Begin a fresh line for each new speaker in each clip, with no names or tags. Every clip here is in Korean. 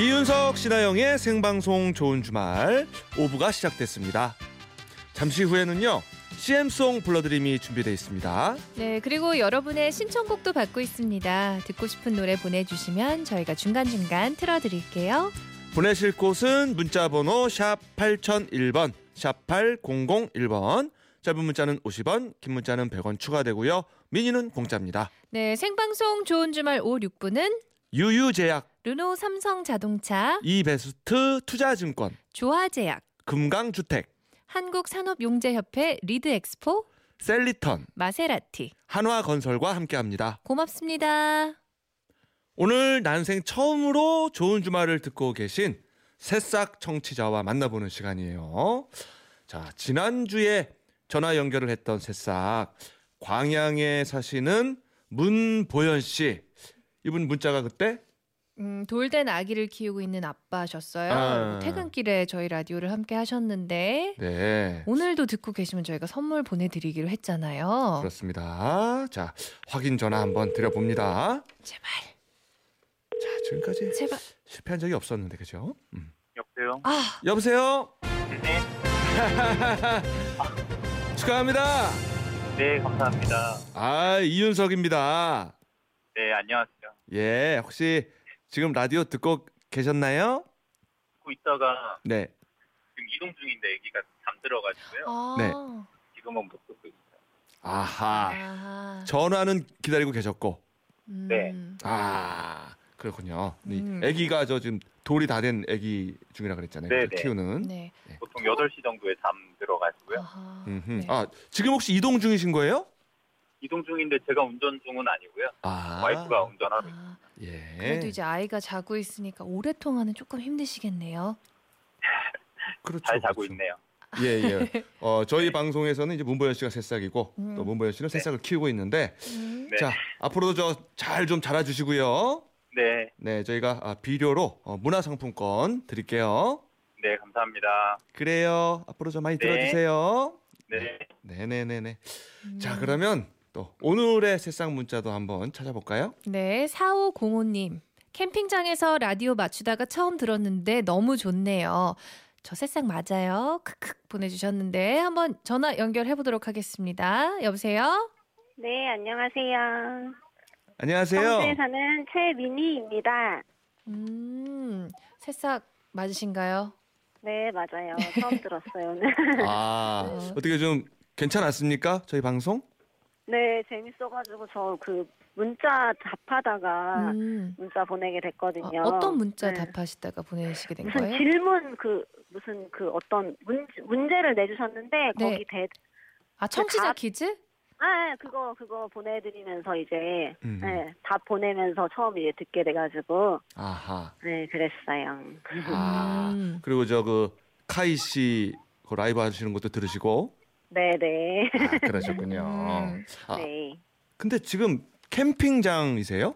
이윤석 신하영의 생방송 좋은 주말 5부가 시작됐습니다. 잠시 후에는요. CM송 불러드림이 준비되어 있습니다.
네, 그리고 여러분의 신청곡도 받고 있습니다. 듣고 싶은 노래 보내주시면 저희가 중간중간 틀어드릴게요.
보내실 곳은 문자번호 샵 8001번, 샵 8001번. 짧은 문자는 50원, 긴 문자는 100원 추가되고요. 미니는 공짜입니다.
네, 생방송 좋은 주말 5, 6부는
유유제약,
르노 삼성 자동차,
이베스트 투자증권,
조아제약,
금강주택,
한국산업용재협회 리드엑스포,
셀리턴,
마세라티.
한화건설과 함께합니다.
고맙습니다.
오늘 난생 처음으로 좋은 주말을 듣고 계신 새싹 청취자와 만나보는 시간이에요. 자, 지난주에 전화 연결을 했던 새싹 광양에 사시는 문보현 씨. 이분 문자가 그때
음, 돌된 아기를 키우고 있는 아빠셨어요.
아.
퇴근길에 저희 라디오를 함께 하셨는데
네.
오늘도 듣고 계시면 저희가 선물 보내드리기로 했잖아요.
그렇습니다. 자, 확인 전화 한번 드려봅니다.
제발,
자, 지금까지
제발.
실패한 적이 없었는데, 그죠? 음.
여보세요?
아,
여보세요?
네.
축하합니다.
네, 감사합니다.
아, 이윤석입니다.
네, 안녕하세요.
예, 혹시 지금 라디오 듣고 계셨나요?
듣고 있다가
네.
지금 이동 중인데 애기가 잠들어가지고요.
아.
네.
지금은 못 듣고 있어요.
아하.
아하.
전화는 기다리고 계셨고.
음.
네.
아, 그렇군요. 이
음.
아기가 저 지금 돌이 다 된 아기 중이라 그랬잖아요.
네,
그
네.
키우는.
네.
보통 8시 정도에 잠들어가지고요.
아하. 네.
아, 지금 혹시 이동 중이신 거예요?
이동 중인데 제가 운전 중은 아니고요.
아.
와이프가 운전하고.
아,
예.
그래도 이제 아이가 자고 있으니까 오래 통화는 조금 힘드시겠네요.
그렇죠.
잘 자고
그렇죠.
있네요.
예, 예. 어, 저희 방송에서는 이제 문보현 씨가 새싹이고
음.
또 문보현 씨는 새싹을 키우고 있는데
음.
네.
자, 앞으로도 저 잘 좀 자라 주시고요.
네,
네, 저희가 아, 비료로 어, 문화 상품권 드릴게요.
네, 감사합니다.
그래요. 앞으로 좀 많이
네.
들어 주세요.
네.
네 네 네 네.
음.
자, 그러면 또 오늘의 새싹 문자도 한번 찾아볼까요?
네, 4505님. 캠핑장에서 라디오 맞추다가 처음 들었는데 너무 좋네요. 저 새싹 맞아요. 크크 보내주셨는데 한번 전화 연결해 보도록 하겠습니다. 여보세요?
네, 안녕하세요.
안녕하세요.
성주에 사는 최민희입니다.
음, 새싹 맞으신가요?
네, 맞아요. 처음 들었어요, 오늘.
아,
어.
어떻게 좀 괜찮았습니까? 저희 방송?
네, 재밌어가지고 저 그 문자 답하다가
음,
문자 보내게 됐거든요.
어, 떤 문자
네.
답하시다가 보내시게 된
무슨
거예요?
질문 그 무슨 그 어떤 문, 문제를 내주셨는데
네.
거기 대
아, 청취자
답-
퀴즈?
아, 그거 그거 보내드리면서 이제
음.
네, 답 보내면서 처음 이제 듣게 돼가지고
아하.
네 그랬어요.
아.
음.
그리고 저 그 카이 씨 그 라이브 하시는 것도 들으시고
네, 네,
아, 그러셨군요.
음.
아,
네.
근데 지금 캠핑장이세요?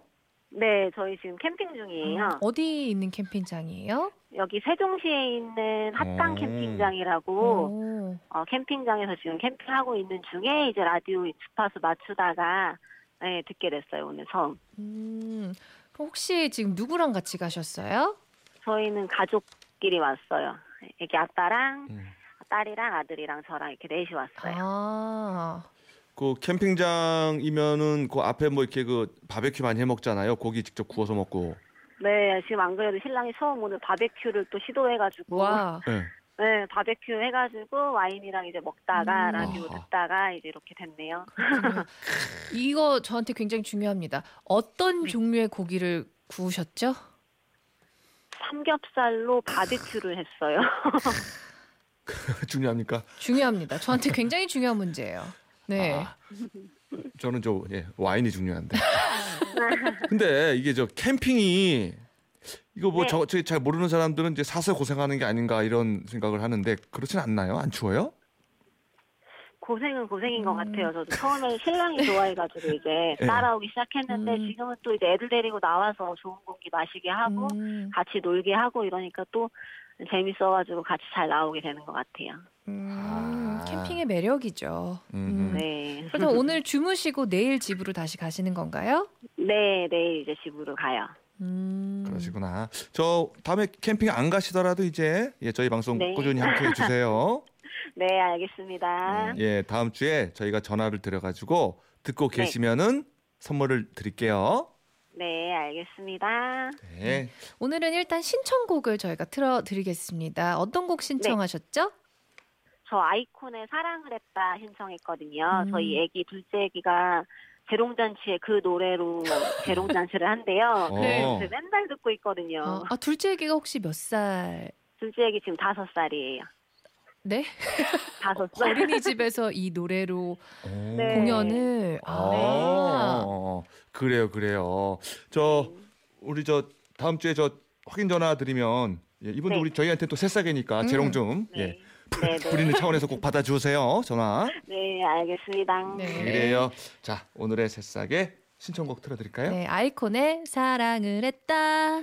네, 저희 지금 캠핑 중이에요.
어디 있는 캠핑장이에요?
여기 세종시에 있는 합강
오.
캠핑장이라고
오.
어, 캠핑장에서 지금 캠핑하고 있는 중에 이제 라디오 주파수 맞추다가 네, 듣게 됐어요 오늘 처음.
음, 혹시 지금 누구랑 같이 가셨어요?
저희는 가족끼리 왔어요. 애기 아빠랑
음.
딸이랑 아들이랑 저랑 이렇게 넷이 왔어요.
아,
그 캠핑장이면은 그 앞에 뭐 이렇게 그 바베큐 많이 해 먹잖아요. 고기 직접 구워서 먹고.
네, 지금 안 그래도 신랑이 처음 오늘 바베큐를 또 시도해가지고
와.
네.
네, 바베큐 해가지고 와인이랑 이제 먹다가
음.
라디오
아하.
듣다가 이제 이렇게
됐네요. 이거 저한테 굉장히 중요합니다. 어떤
네.
종류의 고기를 구우셨죠?
삼겹살로 바베큐를 했어요.
중요합니까?
중요합니다. 저한테 굉장히 중요한 문제예요. 네.
아, 저는 저 예, 와인이 중요한데. 근데 이게 저 캠핑이 이거 뭐
네.
저잘 모르는 사람들은 이제 사서 고생하는 게 아닌가 이런 생각을 하는데 그렇진 않나요? 안 추워요?
고생은 고생인 것
음.
같아요. 저도 처음에 신랑이 좋아해가지고 이제
네.
따라오기 시작했는데
음.
지금은 또 이제 애들 데리고 나와서 좋은 공기 마시게 하고
음,
같이 놀게 하고 이러니까 또 재밌어가지고 같이 잘 나오게 되는 것 같아요.
음,
아.
캠핑의 매력이죠.
음.
음.
네.
그래서 오늘 주무시고 내일 집으로 다시 가시는 건가요?
네, 내일 이제 집으로 가요.
음.
그러시구나. 저 다음에 캠핑 안 가시더라도 이제 예, 저희 방송
네.
꾸준히 함께 해주세요.
네, 알겠습니다.
예, 다음 주에 저희가 전화를 드려가지고 듣고
네.
계시면은 선물을 드릴게요.
네, 알겠습니다.
네.
오늘은 일단 신청곡을 저희가 틀어드리겠습니다. 어떤 곡 신청하셨죠?
저 아이콘의 사랑을 했다 신청했거든요.
음.
저희 애기 둘째 애기가 재롱잔치에 그 노래로 재롱잔치를 한대요.
어.
네.
그래서 맨날 듣고 있거든요.
어, 아, 둘째 애기가 혹시 몇 살?
둘째 애기 지금 다섯 살이에요.
네?
다섯 살.
어린이집에서 이 노래로
오.
네.
공연을
아,
아,
어, 그래요, 그래요. 저 우리 저 다음 주에 저 확인 전화 드리면 예, 이분도
네.
우리 저희한테 또 새싹이니까
음.
재롱 좀 예,
네. 네, 네.
부리는 차원에서 꼭 받아주세요. 전화.
네, 알겠습니다.
네.
그래요. 자, 오늘의 새싹의 신청곡 틀어드릴까요?
네, 아이콘의 사랑을 했다.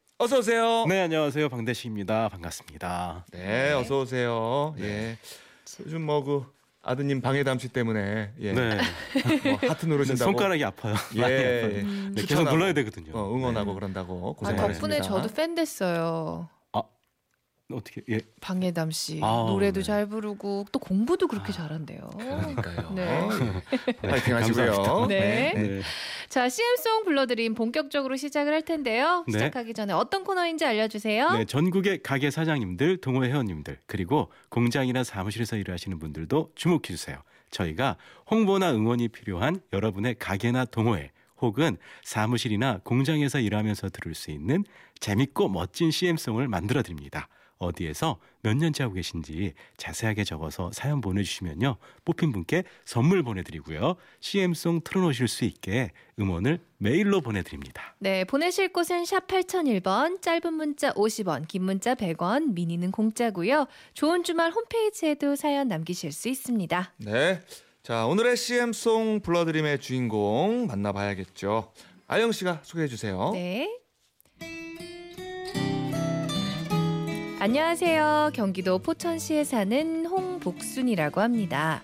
어서 오세요.
네 안녕하세요 방대식입니다 반갑습니다.
네, 어서 오세요. 예. 요즘 뭐 그 아드님 방해담 씨 때문에 예.
네
뭐 하트 누르신다고
손가락이 아파요.
예,
많이
예.
아파요.
음.
네, 계속
추천하고,
눌러야 되거든요.
어, 응원하고
네.
그런다고
아,
고생 많으십니다.
덕분에 저도 팬 됐어요.
어떻게 예
방해담 씨
아,
노래도
네.
잘 부르고 또 공부도 그렇게 잘한대요.
그러니까요.
네.
어, 예. 파이팅 하시고요.
감사합니다.
네.
네.
자, CM송 불러드림 본격적으로 시작을 할 텐데요.
네.
시작하기 전에 어떤 코너인지 알려주세요.
네, 전국의 가게 사장님들, 동호 회원님들, 그리고 공장이나 사무실에서 일하시는 분들도 주목해 주세요. 저희가 홍보나 응원이 필요한 여러분의 가게나 동호회 혹은 사무실이나 공장에서 일하면서 들을 수 있는 재밌고 멋진 CM송을 만들어 드립니다. 어디에서 몇 년째 하고 계신지 자세하게 적어서 사연 보내주시면요. 뽑힌 분께 선물 보내드리고요. CM송 틀어놓으실 수 있게 음원을 메일로 보내드립니다.
네, 보내실 곳은 샵 8001번, 짧은 문자 50원, 긴 문자 100원, 미니는 공짜고요. 좋은 주말 홈페이지에도 사연 남기실 수 있습니다.
네. 자, 오늘의 CM송 불러드림의 주인공 만나봐야겠죠. 아영 씨가 소개해 주세요.
네. 안녕하세요. 경기도 포천시에 사는 홍복순이라고 합니다.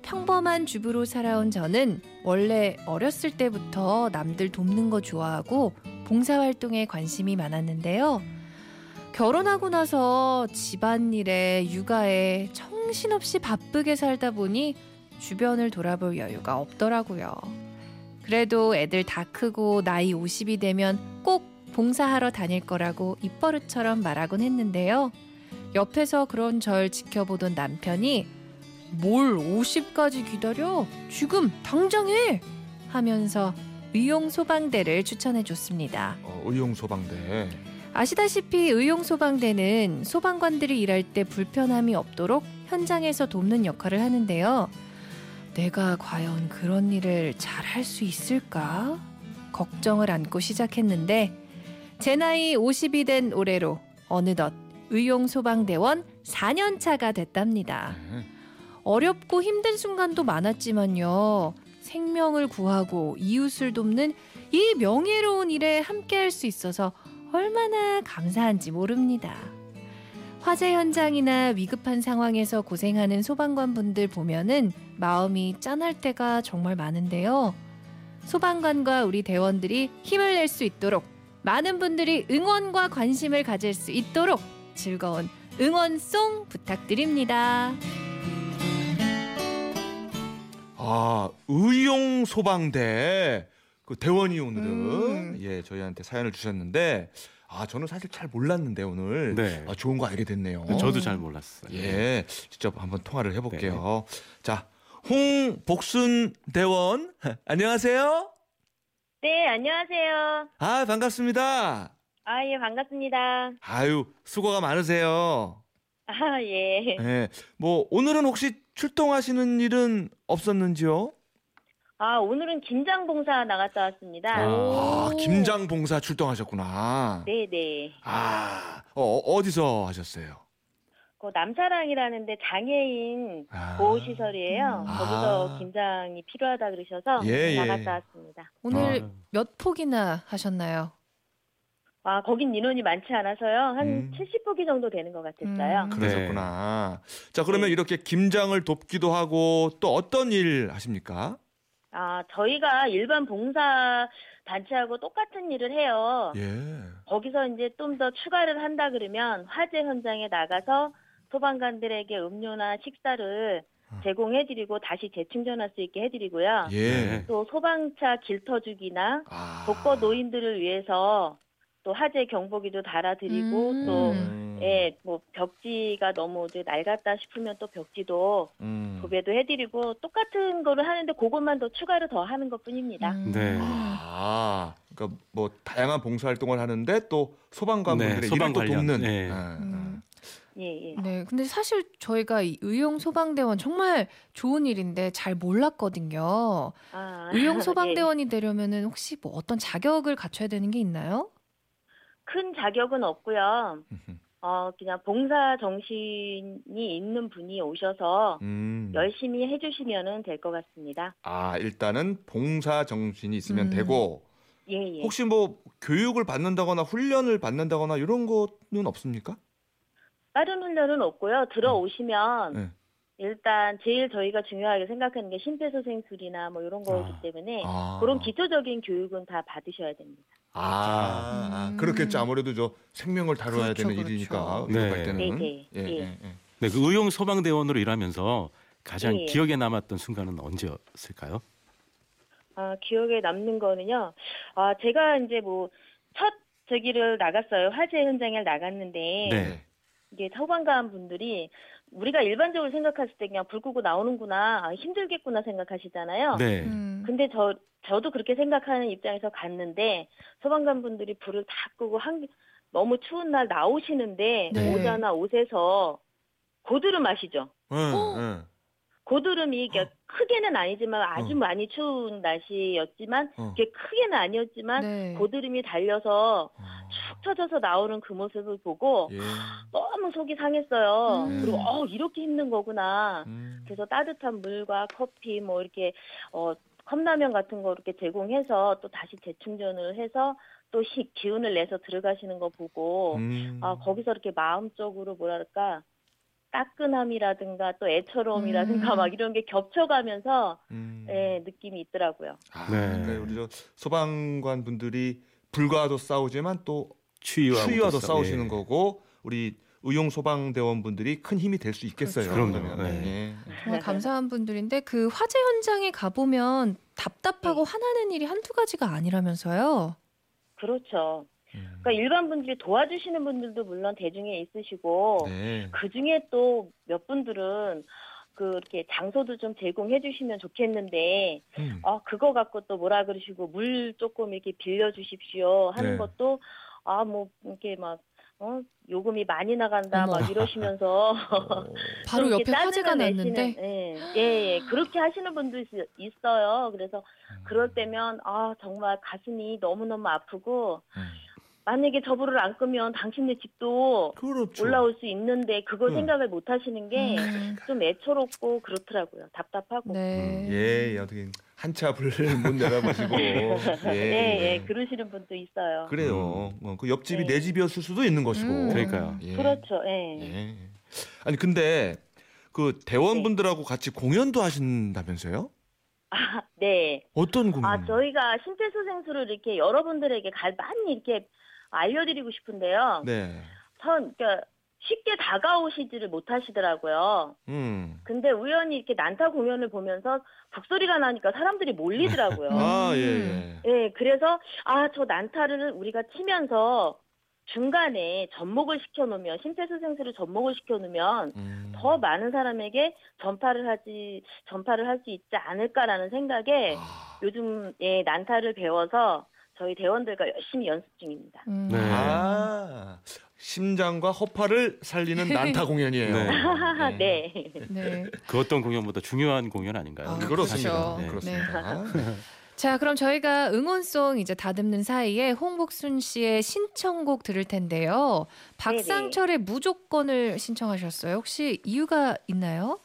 평범한 주부로 살아온 저는 원래 어렸을 때부터 남들 돕는 거 좋아하고 봉사활동에 관심이 많았는데요. 결혼하고 나서 집안일에 육아에 정신없이 바쁘게 살다 보니 주변을 돌아볼 여유가 없더라고요. 그래도 애들 다 크고 나이 50이 되면 꼭 봉사하러 다닐 거라고 입버릇처럼 말하곤 했는데요. 옆에서 그런 절 지켜보던 남편이 뭘 50까지 기다려? 지금 당장 해! 하면서 의용 소방대를 추천해 줬습니다.
어, 의용 소방대.
아시다시피 의용 소방대는 소방관들이 일할 때 불편함이 없도록 현장에서 돕는 역할을 하는데요. 내가 과연 그런 일을 잘 할 수 있을까? 걱정을 안고 시작했는데 제 나이 50이 된 올해로 어느덧 의용 소방대원 4년 차가 됐답니다.
네.
어렵고 힘든 순간도 많았지만요. 생명을 구하고 이웃을 돕는 이 명예로운 일에 함께 할 수 있어서 얼마나 감사한지 모릅니다. 화재 현장이나 위급한 상황에서 고생하는 소방관 분들 보면은 마음이 짠할 때가 정말 많은데요. 소방관과 우리 대원들이 힘을 낼 수 있도록 많은 분들이 응원과 관심을 가질 수 있도록 즐거운 응원송 부탁드립니다.
아, 의용 소방대 그 대원이 오늘은
음.
예, 저희한테 사연을 주셨는데 아, 저는 사실 잘 몰랐는데 오늘
네.
아, 좋은 거 알게 됐네요.
저도 잘 몰랐어요.
예, 직접 한번 통화를 해 볼게요.
네.
자, 홍복순 대원 안녕하세요.
네, 안녕하세요.
아, 반갑습니다.
아, 예, 반갑습니다.
아유, 수고가 많으세요.
아, 예.
예, 뭐 오늘은 혹시 출동하시는 일은 없었는지요?
아, 오늘은 김장 봉사 나갔다 왔습니다.
아, 김장 봉사 출동하셨구나.
네, 네.
아, 어, 어디서 하셨어요?
그 남사랑이라는데 장애인
아.
보호시설이에요.
음.
거기서
아.
김장이 필요하다 그러셔서
예, 예.
나갔다 왔습니다.
오늘
아.
몇 폭이나 하셨나요?
아, 거긴 인원이 많지 않아서요. 한
음.
70포기 정도 되는 것 같았어요.
음.
그러셨구나. 자, 그러면
네.
이렇게 김장을 돕기도 하고 또 어떤 일 하십니까?
아, 저희가 일반 봉사 단체하고 똑같은 일을 해요.
예.
거기서 이제 좀 더 추가를 한다 그러면 화재 현장에 나가서 소방관들에게 음료나 식사를
어.
제공해드리고 다시 재충전할 수 있게 해드리고요.
예.
네.
또 소방차 길터주기나
아.
독거 노인들을 위해서 또 화재 경보기도 달아드리고
음.
또
음.
예, 뭐 벽지가 너무 이제 낡았다 싶으면 또 벽지도
음.
도배도 해드리고 똑같은 거를 하는데 그것만 더 추가로 더 하는 것뿐입니다.
음.
네.
아, 그러니까 뭐 다양한 봉사 활동을 하는데 또 소방관 분들의
네,
일을
소방
또
관련,
돕는.
네.
아,
음.
예, 예.
네, 근데 사실 저희가 이 의용 소방대원 정말 좋은 일인데 잘 몰랐거든요.
아,
의용
예.
소방대원이 되려면은 혹시 뭐 어떤 자격을 갖춰야 되는 게 있나요?
큰 자격은 없고요.
음.
어, 그냥 봉사 정신이 있는 분이 오셔서
음.
열심히 해주시면은 될 것 같습니다.
아, 일단은 봉사 정신이 있으면
음.
되고
예, 예.
혹시 뭐 교육을 받는다거나 훈련을 받는다거나 이런 거는 없습니까?
다른 훈련은 없고요. 들어오시면
네.
일단 제일 저희가 중요하게 생각하는 게 심폐소생술이나 뭐 이런 거기
아.
때문에
아.
그런 기초적인 교육은 다 받으셔야 됩니다.
아, 아,
음.
그렇겠죠. 아무래도 저 생명을 다뤄야
그렇죠,
되는
그렇죠.
일이니까
네.
때는.
네, 네.
예,
예.
예, 예.
네, 그 의용 소방대원으로 일하면서 가장
예.
기억에 남았던 순간은 언제였을까요?
아, 기억에 남는 거는요. 아, 제가 이제 뭐 첫 저기를 나갔어요. 화재 현장에 나갔는데
네.
이게 소방관 분들이 우리가 일반적으로 생각했을 때 그냥 불 끄고 나오는구나 아, 힘들겠구나 생각하시잖아요.
네.
음.
근데 저 저도 그렇게 생각하는 입장에서 갔는데 소방관 분들이 불을 다 끄고 한 너무 추운 날 나오시는데
네.
모자나 옷에서 고드름 아시죠?
응, 응.
고드름이 이게 크게는 아니지만 아주
어.
많이 추운 날씨였지만
어.
이게 크게는 아니었지만
네.
고드름이 달려서 처져서 나오는 그 모습을 보고
예.
너무 속이 상했어요.
음.
그리고 어 이렇게 힘든 거구나.
음.
그래서 따뜻한 물과 커피 뭐 이렇게 어 컵라면 같은 거 이렇게 제공해서 또 다시 재충전을 해서 또 시, 기운을 내서 들어가시는 거 보고
음.
아 거기서 이렇게 마음적으로 뭐랄까 따끈함이라든가 또 애처로움이라든가
음.
막 이런 게 겹쳐가면서
음.
예, 느낌이 있더라고요.
아,
네.
그러니까 우리 저 소방관 분들이 불과도 싸우지만 또
추위와
추위와도 싸우시는 거고 우리 의용 소방대원 분들이 큰 힘이 될 수 있겠어요.
그렇죠.
그러면.
네.
예.
정말 감사한 분들인데 그 화재 현장에 가보면 답답하고 화나는 일이 한두 가지가 아니라면서요.
그렇죠.
음.
그러니까 일반 분들이 도와주시는 분들도 물론 대중에 있으시고
네.
그 중에 또 몇 분들은 그 이렇게 장소도 좀 제공해 주시면 좋겠는데
음.
아 그거 갖고 또 뭐라 그러시고 물 조금 이렇게 빌려 주십시오 하는
네.
것도 아 뭐 이렇게 막 어, 요금이 많이 나간다
어머.
막 이러시면서
어.
바로
좀
옆에
짜증을
났는데
예, 예, 예. 그렇게 하시는 분도 있, 있어요. 그래서 그럴 때면 아 정말 가슴이 너무 너무 아프고
음.
만약에 저 불을 안 끄면 당신네 집도
그렇죠.
올라올 수 있는데 그걸
음.
생각을 못 하시는 게좀
음,
애처롭고 그렇더라고요. 답답하고.
네.
음, 예, 예, 어떻게 한참을 못 내다보시고 예,
네, 예, 그러시는 분도 있어요.
그래요. 어, 그 옆집이
네.
내 집이었을 수도 있는 것이고.
음.
그러니까요.
예.
그렇죠. 예.
예. 아니 근데 그 대원분들하고 같이 공연도 하신다면서요?
아, 네.
어떤 공연?
아, 저희가 심폐소생술을 이렇게 여러분들에게 갈 많이 이렇게 알려드리고 싶은데요.
네.
선, 그러니까 쉽게 다가오시지를 못하시더라고요.
음.
근데 우연히 이렇게 난타 공연을 보면서 북소리가 나니까 사람들이 몰리더라고요.
아,
음.
예, 예.
예, 그래서 아, 저 난타를 우리가 치면서 중간에 접목을 시켜놓으면 심폐소생술을 접목을 시켜놓으면
음.
더 많은 사람에게 전파를 하지 전파를 할 수 있지 않을까라는 생각에
아.
요즘 예, 난타를 배워서 저희 대원들과 열심히 연습 중입니다.
음.
네.
아, 심장과 허파를 살리는 난타 공연이에요.
네.
네.
네.
그 어떤 공연보다 중요한 공연 아닌가요?
아,
그렇습니다.
그렇죠.
네.
그렇습니다.
자, 그럼 저희가 응원송 이제 다듬는 사이에 홍복순 씨의 신청곡 들을 텐데요. 박상철의 무조건을 신청하셨어요. 혹시 이유가 있나요?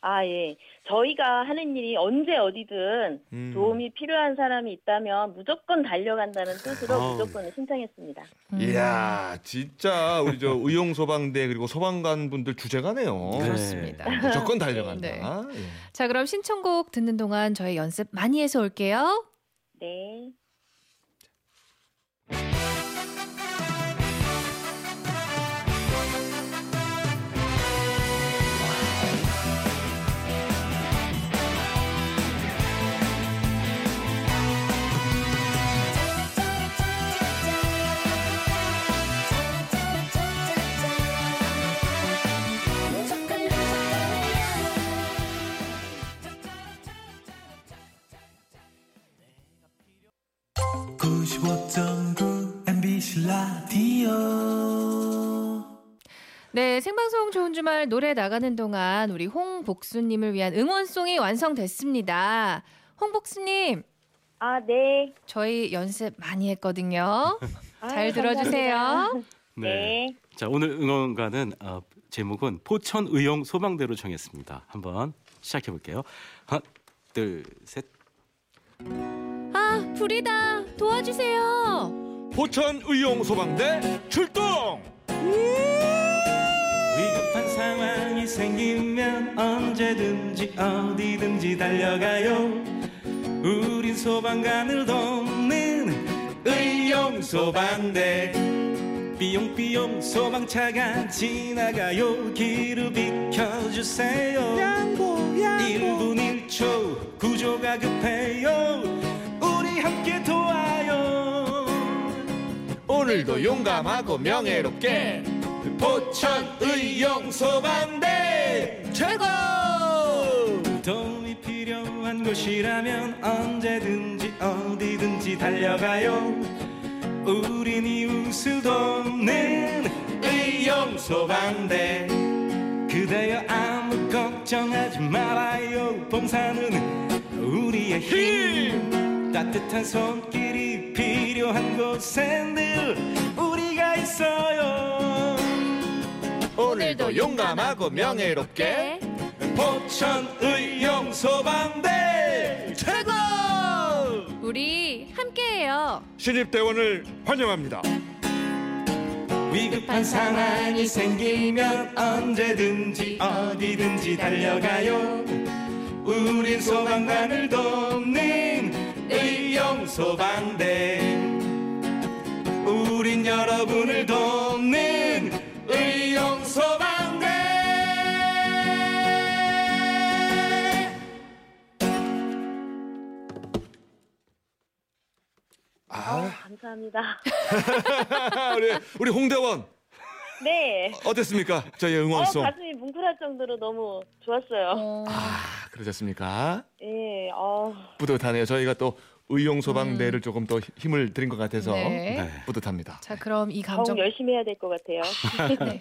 아 예. 저희가 하는 일이 언제 어디든
음.
도움이 필요한 사람이 있다면 무조건 달려간다는 뜻으로
아우.
무조건을 신청했습니다.
음.
이야, 진짜 우리 저 의용 소방대 그리고 소방관 분들 주제가네요.
네.
그렇습니다.
무조건 달려간다.
네.
예.
자, 그럼 신청곡 듣는 동안 저희 연습 많이 해서 올게요.
네.
주말 노래 나가는 동안 우리 홍복수님을 위한 응원송이 완성됐습니다. 홍복수님,
아 네.
저희 연습 많이 했거든요.
아,
잘
감사합니다.
들어주세요.
네.
자 오늘 응원가는 어, 제목은 포천 의용 소방대로 정했습니다. 한번 시작해 볼게요. 하나, 둘, 셋.
아, 불이다. 도와주세요.
포천 의용 소방대 출동!
위급한 상황이 생기면 언제든지 어디든지 달려가요. 우린 소방관을 돕는 의용 소방대. 삐용삐용 소방차가 지나가요. 길을 비켜주세요. 1분 1초 구조가 급해요. 우리 함께 도와요.
오늘도 용감하고 명예롭게 포천 의용 소방대. 최고!
도움이 필요한 곳이라면 언제든지 어디든지 달려가요. 우린 이웃을 돕는 의용 소방대. 그대여 아무 걱정하지 말아요. 봉사는 우리의 힘! 따뜻한 손길이 필요한 곳엔 늘 우리가 있어요
오늘도 용감하고 명예롭게
포천 의용 소방대
최고!
우리 함께해요.
신입대원을 환영합니다.
위급한 상황이 생기면 언제든지 어디든지 달려가요 우린 소방관을 돕는 의용 소방대 우린 여러분을 돕
감사합니다.
우리, 우리 홍대원
네.
어땠습니까? 저희
어,
응원송.
가슴이 뭉클할 정도로 너무 좋았어요.
어,
아, 그러셨습니까?
예. 어,
뿌듯하네요. 저희가 또 의용 소방대를 조금 더 힘을 드린 것 같아서
네.
네.
뿌듯합니다.
자, 그럼 이
더욱
감정
열심히 해야 될 것 같아요.
네.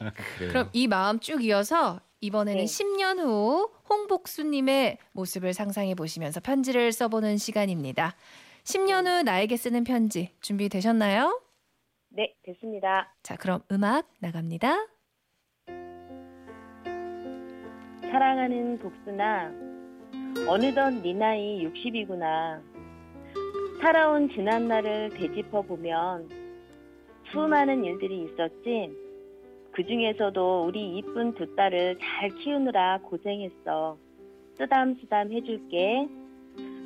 그럼 이 마음 쭉 이어서 이번에는
네.
10년 후 홍복수님의 모습을 상상해 보시면서 편지를 써보는 시간입니다. 10년 후 나에게 쓰는 편지 준비되셨나요?
네, 됐습니다.
자, 그럼 음악 나갑니다.
사랑하는 복순아, 어느덧 네 나이 60이구나. 살아온 지난 날을 되짚어 보면 수많은 일들이 있었지. 그 중에서도 우리 이쁜 두 딸을 잘 키우느라 고생했어. 쓰담쓰담 해줄게.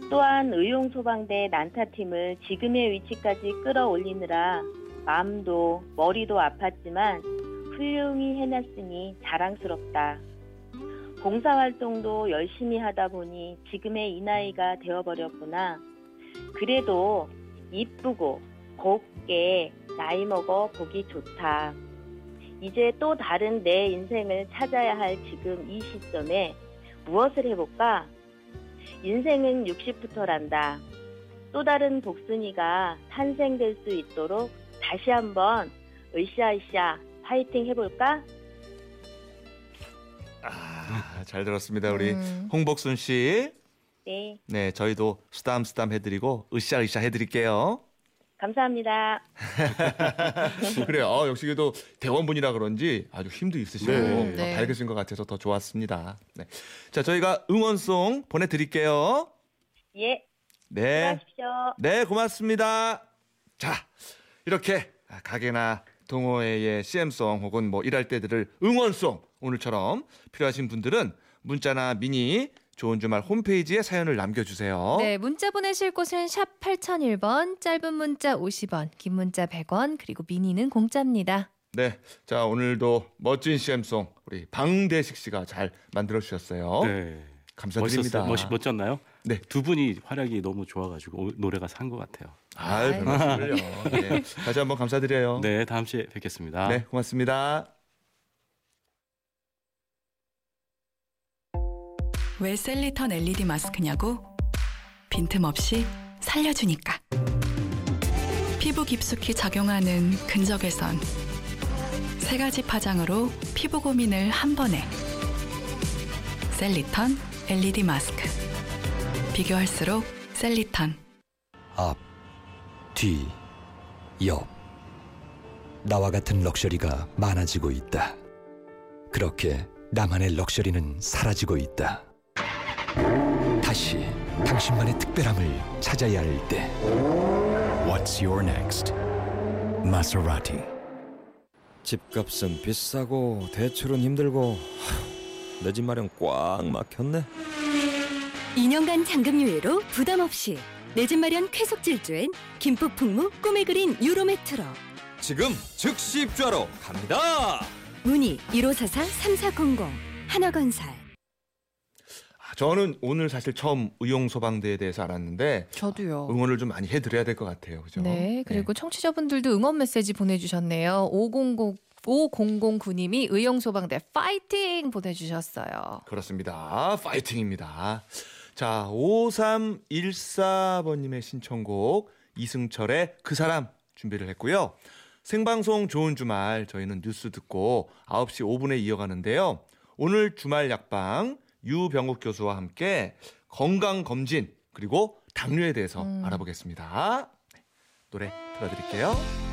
또한 의용소방대 난타팀을 지금의 위치까지 끌어올리느라 마음도 머리도 아팠지만 훌륭히 해냈으니 자랑스럽다. 봉사활동도 열심히 하다 보니 지금의 이 나이가 되어버렸구나. 그래도 이쁘고 곱게 나이 먹어 보기 좋다. 이제 또 다른 내 인생을 찾아야 할 지금 이 시점에 무엇을 해볼까? 인생은 60부터란다. 또 다른 복순이가 탄생될 수 있도록 다시 한번 으쌰으쌰 파이팅 해볼까?
아, 잘 들었습니다. 우리
음.
홍복순 씨.
네,
네, 저희도 쓰담쓰담 해드리고 으쌰으쌰 해드릴게요.
감사합니다.
그래요. 어, 역시 그래도 대원분이라 그런지 아주 힘도 있으시고
네.
어,
네.
밝으신 것 같아서 더 좋았습니다. 네. 자, 저희가 응원송 보내드릴게요.
예,
네.
수고하십시오.
네, 고맙습니다. 자, 이렇게 가게나 동호회의 CM송 혹은 뭐 일할 때들을 응원송 오늘처럼 필요하신 분들은 문자나 미니 좋은 주말 홈페이지에 사연을 남겨주세요.
네, 문자 보내실 곳은 샵 8001번, 짧은 문자 50원, 긴 문자 100원, 그리고 미니는 공짜입니다.
네, 자 오늘도 멋진 CM송 우리 방대식 씨가 잘 만들어 주셨어요.
네.
감사드립니다.
멋있었어요. 멋, 멋졌나요?
네.
두 분이 활약이 너무 좋아가지고 오- 노래가 산 것 같아요.
아, 별 말씀을요. 네, 다시 한번 감사드려요.
네, 다음 주에 뵙겠습니다.
네, 고맙습니다.
왜 셀리턴 LED 마스크냐고? 빈틈없이 살려주니까. 피부 깊숙이 작용하는 근적외선. 세 가지 파장으로 피부 고민을 한 번에. 셀리턴 LED 마스크. 비교할수록 셀리턴.
앞, 뒤, 옆. 나와 같은 럭셔리가 많아지고 있다. 그렇게 나만의 럭셔리는 사라지고 있다. 다시 당신만의 특별함을 찾아야 할 때. What's your next? Maserati.
집값은 비싸고 대출은 힘들고 내 집 마련 꽉 막혔네.
2년간 잔금 유예로 부담 없이 내 집 마련 쾌속 질주엔 김포 풍무 꿈을 그린 유로메트로
지금 즉시 입주하러 갑니다.
문의 1544-3400 하나건설
아, 저는 오늘 사실 처음 의용 소방대에 대해서 알았는데
저도요.
응원을 좀 많이 해드려야 될 것 같아요. 그죠?
네, 그리고 청취자분들도 응원 메시지 보내주셨네요. 500 5009님이 의용소방대 파이팅 보내주셨어요.
그렇습니다. 파이팅입니다. 자, 5314번님의 신청곡 이승철의 그 사람 준비를 했고요. 생방송 좋은 주말 저희는 뉴스 듣고 9시 5분에 이어가는데요. 오늘 주말 약방 유병욱 교수와 함께 건강 검진 그리고 당뇨에 대해서
음.
알아보겠습니다. 네, 노래 틀어드릴게요.